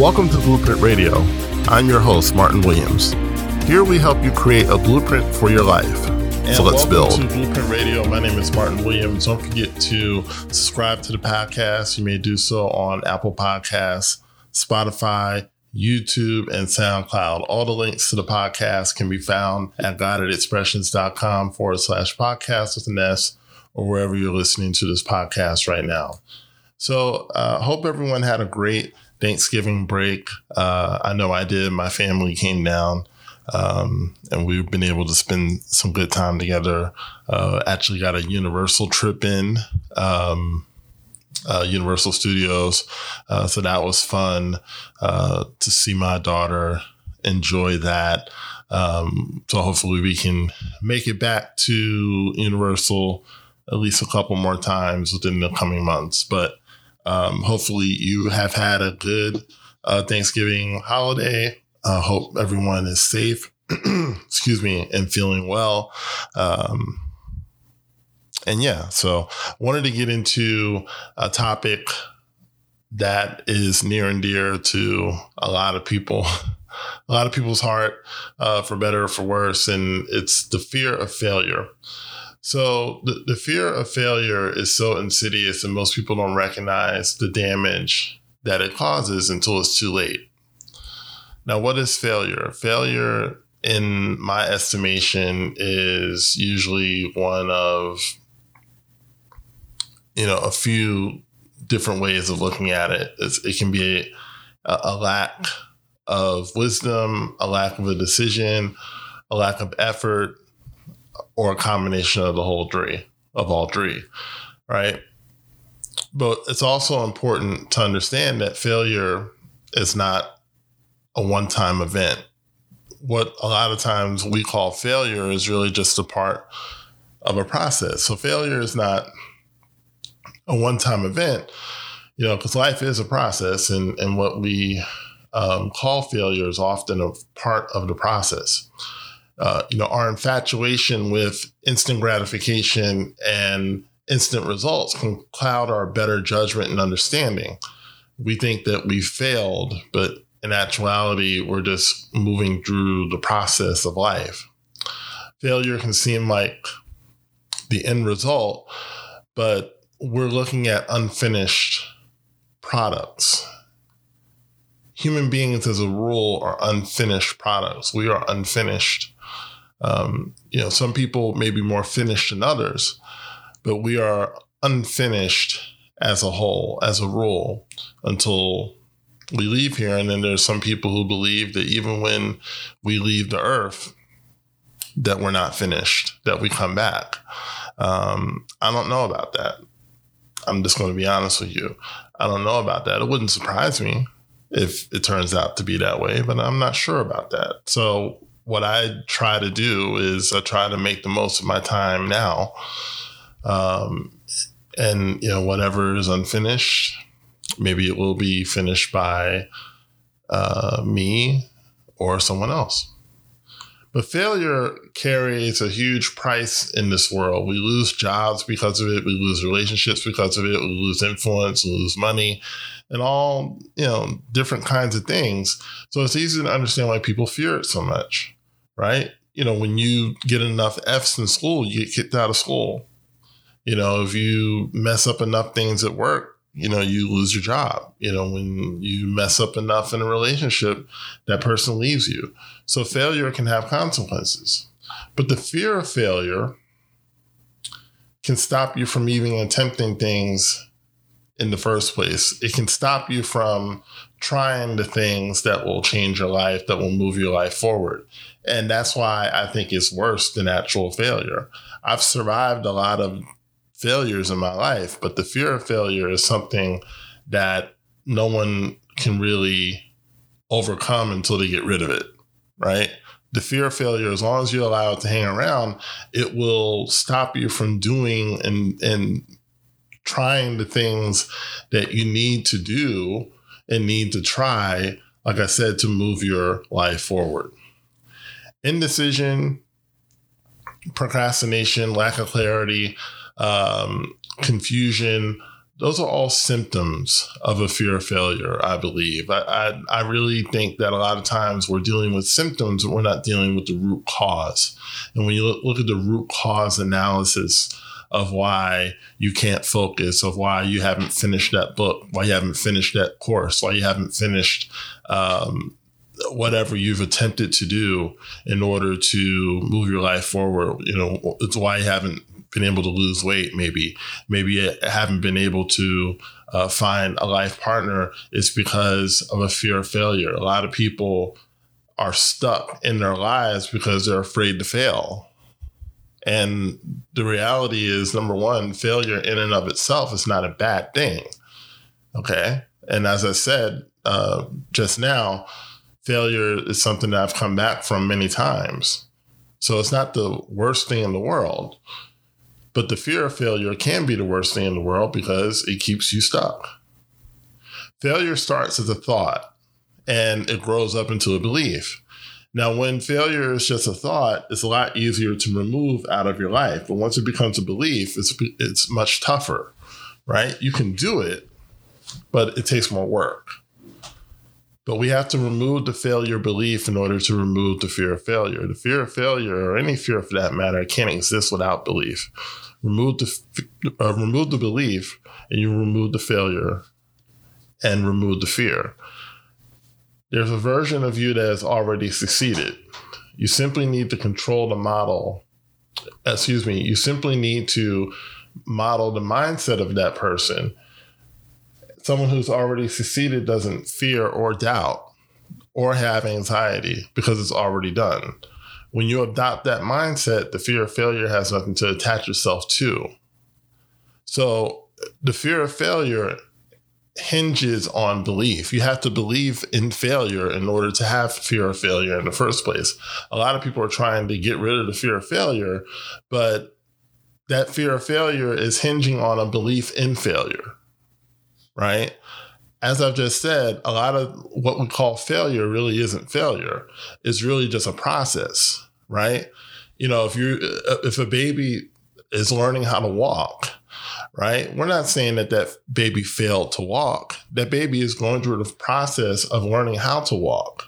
Welcome to Blueprint Radio. I'm your host, Martin Williams. Here we help you create a blueprint for your life. And so let's build. to Blueprint Radio. My name is Martin Williams. Don't forget to subscribe to the podcast. You may do so on Apple Podcasts, Spotify, YouTube, and SoundCloud. All the links to the podcast can be found at guidedexpressions.com forward slash podcast with an S or wherever you're listening to this podcast right now. So, uh, hope everyone had a great Thanksgiving break. Uh, I know I did. My family came down. Um, and we've been able to spend some good time together. Uh, actually, got a Universal trip in, um, uh, Universal Studios, uh, so that was fun uh, to see my daughter enjoy that. Um, so hopefully, we can make it back to Universal at least a couple more times within the coming months. But um, hopefully, you have had a good uh, Thanksgiving holiday. I hope everyone is safe, excuse me, and feeling well. Um, and yeah, so I wanted to get into a topic that is near and dear to a lot of people, a lot of people's heart, uh, for better or for worse, and it's the fear of failure. So the, the fear of failure is so insidious, and most people don't recognize the damage that it causes until it's too late. Now, what is failure? Failure, in my estimation, is usually one of, you know, a few different ways of looking at it. It's, it can be a, a lack of wisdom, a lack of a decision, a lack of effort, or a combination of the whole three, of all three, right? But it's also important to understand that failure is not a one time event. What a lot of times we call failure is really just a part of a process. So failure is not a one time event, you know, because life is a process and, and what we um, call failure is often a part of the process. Uh, you know, our infatuation with instant gratification and instant results can cloud our better judgment and understanding. We think that we failed, but in actuality, we're just moving through the process of life. Failure can seem like the end result, but we're looking at unfinished products. Human beings, as a rule, are unfinished products. We are unfinished. Um, you know, some people may be more finished than others, but we are unfinished as a whole, as a rule, until we leave here. And then there's some people who believe that even when we leave the earth, that we're not finished, that we come back. Um, I don't know about that. I'm just going to be honest with you. I don't know about that. It wouldn't surprise me if it turns out to be that way, but I'm not sure about that. So, what I try to do is I try to make the most of my time now. Um, and, you know, whatever is unfinished, maybe it will be finished by uh, me or someone else. But failure carries a huge price in this world. We lose jobs because of it. We lose relationships because of it. We lose influence, we lose money, and all, you know, different kinds of things. So it's easy to understand why people fear it so much, right? You know, when you get enough F's in school, you get kicked out of school. You know, if you mess up enough things at work, you know, you lose your job. You know, when you mess up enough in a relationship, that person leaves you. So failure can have consequences. But the fear of failure can stop you from even attempting things in the first place. It can stop you from trying the things that will change your life, that will move your life forward. And that's why I think it's worse than actual failure. I've survived a lot of failures in my life, but the fear of failure is something that no one can really overcome until they get rid of it, right? The fear of failure, as long as you allow it to hang around, it will stop you from doing and and trying the things that you need to do and need to try, like I said, to move your life forward. Indecision, procrastination, lack of clarity, um, confusion, those are all symptoms of a fear of failure, I believe. I, I, I, really think that a lot of times we're dealing with symptoms, but we're not dealing with the root cause. And when you look, look at the root cause analysis of why you can't focus, of why you haven't finished that book, why you haven't finished that course, why you haven't finished um, whatever you've attempted to do in order to move your life forward. You know, it's why you haven't been able to lose weight, maybe, maybe you haven't been able to uh, find a life partner, is because of a fear of failure. A lot of people are stuck in their lives because they're afraid to fail. And the reality is, number one, failure in and of itself is not a bad thing. Okay. And as I said uh, just now, failure is something that I've come back from many times. So it's not the worst thing in the world. But the fear of failure can be the worst thing in the world because it keeps you stuck. Failure starts as a thought and it grows up into a belief. Now, when failure is just a thought, it's a lot easier to remove out of your life. But once it becomes a belief, it's, it's much tougher, right? You can do it, but it takes more work. But we have to remove the failure belief in order to remove the fear of failure. The fear of failure, or any fear for that matter, can't exist without belief. Remove the uh, remove the belief, and you remove the failure, and remove the fear. There's a version of you that has already succeeded. You simply need to control the model. Excuse me. You simply need to model the mindset of that person someone who's already succeeded doesn't fear or doubt or have anxiety because it's already done. When you adopt that mindset, the fear of failure has nothing to attach yourself to. So the fear of failure hinges on belief. You have to believe in failure in order to have fear of failure in the first place. A lot of people are trying to get rid of the fear of failure, but that fear of failure is hinging on a belief in failure right? As I've just said, a lot of what we call failure really isn't failure. It's really just a process, right? You know, if you uh, if a baby is learning how to walk, right? We're not saying that that baby failed to walk. That baby is going through the process of learning how to walk.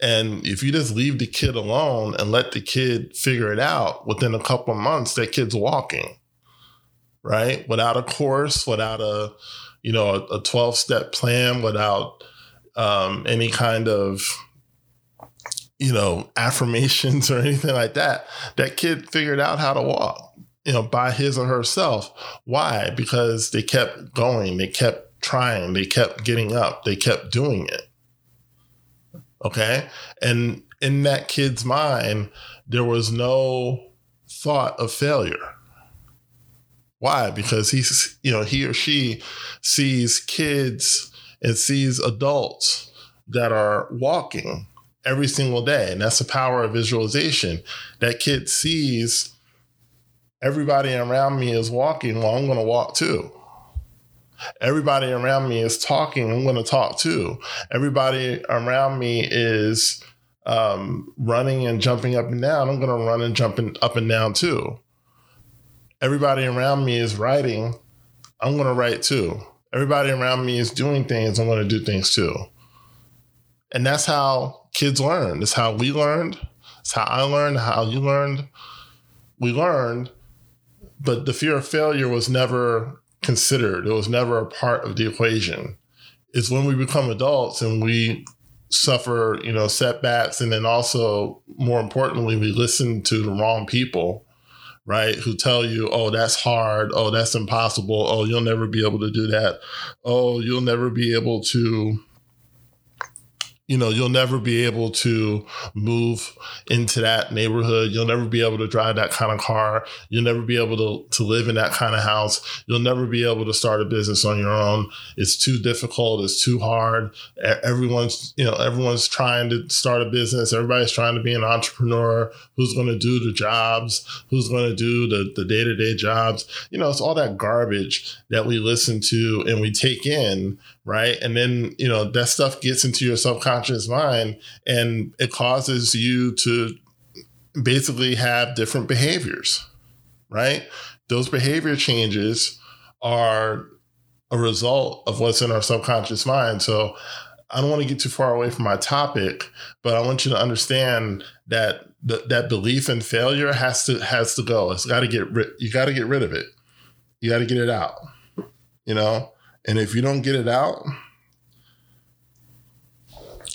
And if you just leave the kid alone and let the kid figure it out, within a couple months, that kid's walking, right? Without a course, without a you know, a 12 step plan without um, any kind of, you know, affirmations or anything like that. That kid figured out how to walk, you know, by his or herself. Why? Because they kept going, they kept trying, they kept getting up, they kept doing it. Okay. And in that kid's mind, there was no thought of failure why? Because he's, you know, he or she sees kids and sees adults that are walking every single day. And that's the power of visualization. That kid sees everybody around me is walking. Well, I'm going to walk too. Everybody around me is talking. I'm going to talk too. Everybody around me is um, running and jumping up and down. I'm going to run and jump up and down too everybody around me is writing, I'm going to write too. Everybody around me is doing things, I'm going to do things too. And that's how kids learn. That's how we learned. It's how I learned, how you learned. We learned, but the fear of failure was never considered. It was never a part of the equation. It's when we become adults and we suffer, you know, setbacks, and then also, more importantly, we listen to the wrong people right? Who tell you, oh, that's hard. Oh, that's impossible. Oh, you'll never be able to do that. Oh, you'll never be able to you know, you'll never be able to move into that neighborhood. You'll never be able to drive that kind of car. You'll never be able to, to live in that kind of house. You'll never be able to start a business on your own. It's too difficult. It's too hard. Everyone's, you know, everyone's trying to start a business. Everybody's trying to be an entrepreneur. Who's going to do the jobs? Who's going to do the, the day-to-day jobs? You know, it's all that garbage that we listen to and we take in right? And then, you know, that stuff gets into your subconscious mind and it causes you to basically have different behaviors, right? Those behavior changes are a result of what's in our subconscious mind. So I don't want to get too far away from my topic, but I want you to understand that th- that belief in failure has to has to go. It's got to get rid. You got to get rid of it. You got to get it out. You know, and if you don't get it out,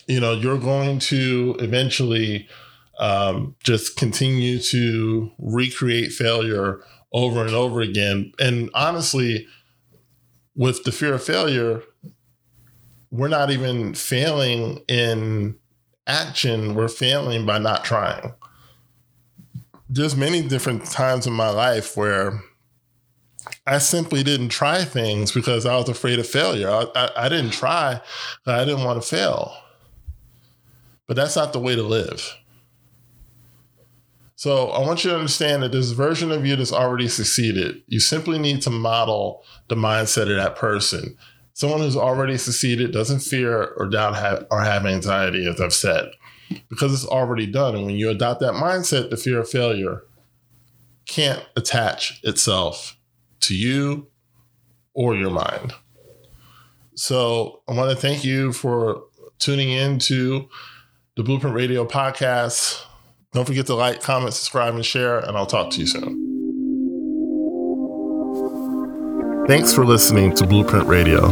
you know you're going to eventually um, just continue to recreate failure over and over again. And honestly, with the fear of failure, we're not even failing in action, we're failing by not trying. There's many different times in my life where I simply didn't try things because I was afraid of failure. I, I, I didn't try, I didn't want to fail. But that's not the way to live. So I want you to understand that this version of you that's already succeeded, you simply need to model the mindset of that person. Someone who's already succeeded doesn't fear or doubt have, or have anxiety, as I've said, because it's already done. And when you adopt that mindset, the fear of failure can't attach itself to you or your mind. So I want to thank you for tuning in to the Blueprint Radio podcast. Don't forget to like, comment, subscribe, and share, and I'll talk to you soon. Thanks for listening to Blueprint Radio.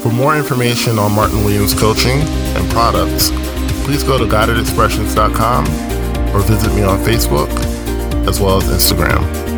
For more information on Martin Williams coaching and products, please go to guidedexpressions.com or visit me on Facebook as well as Instagram.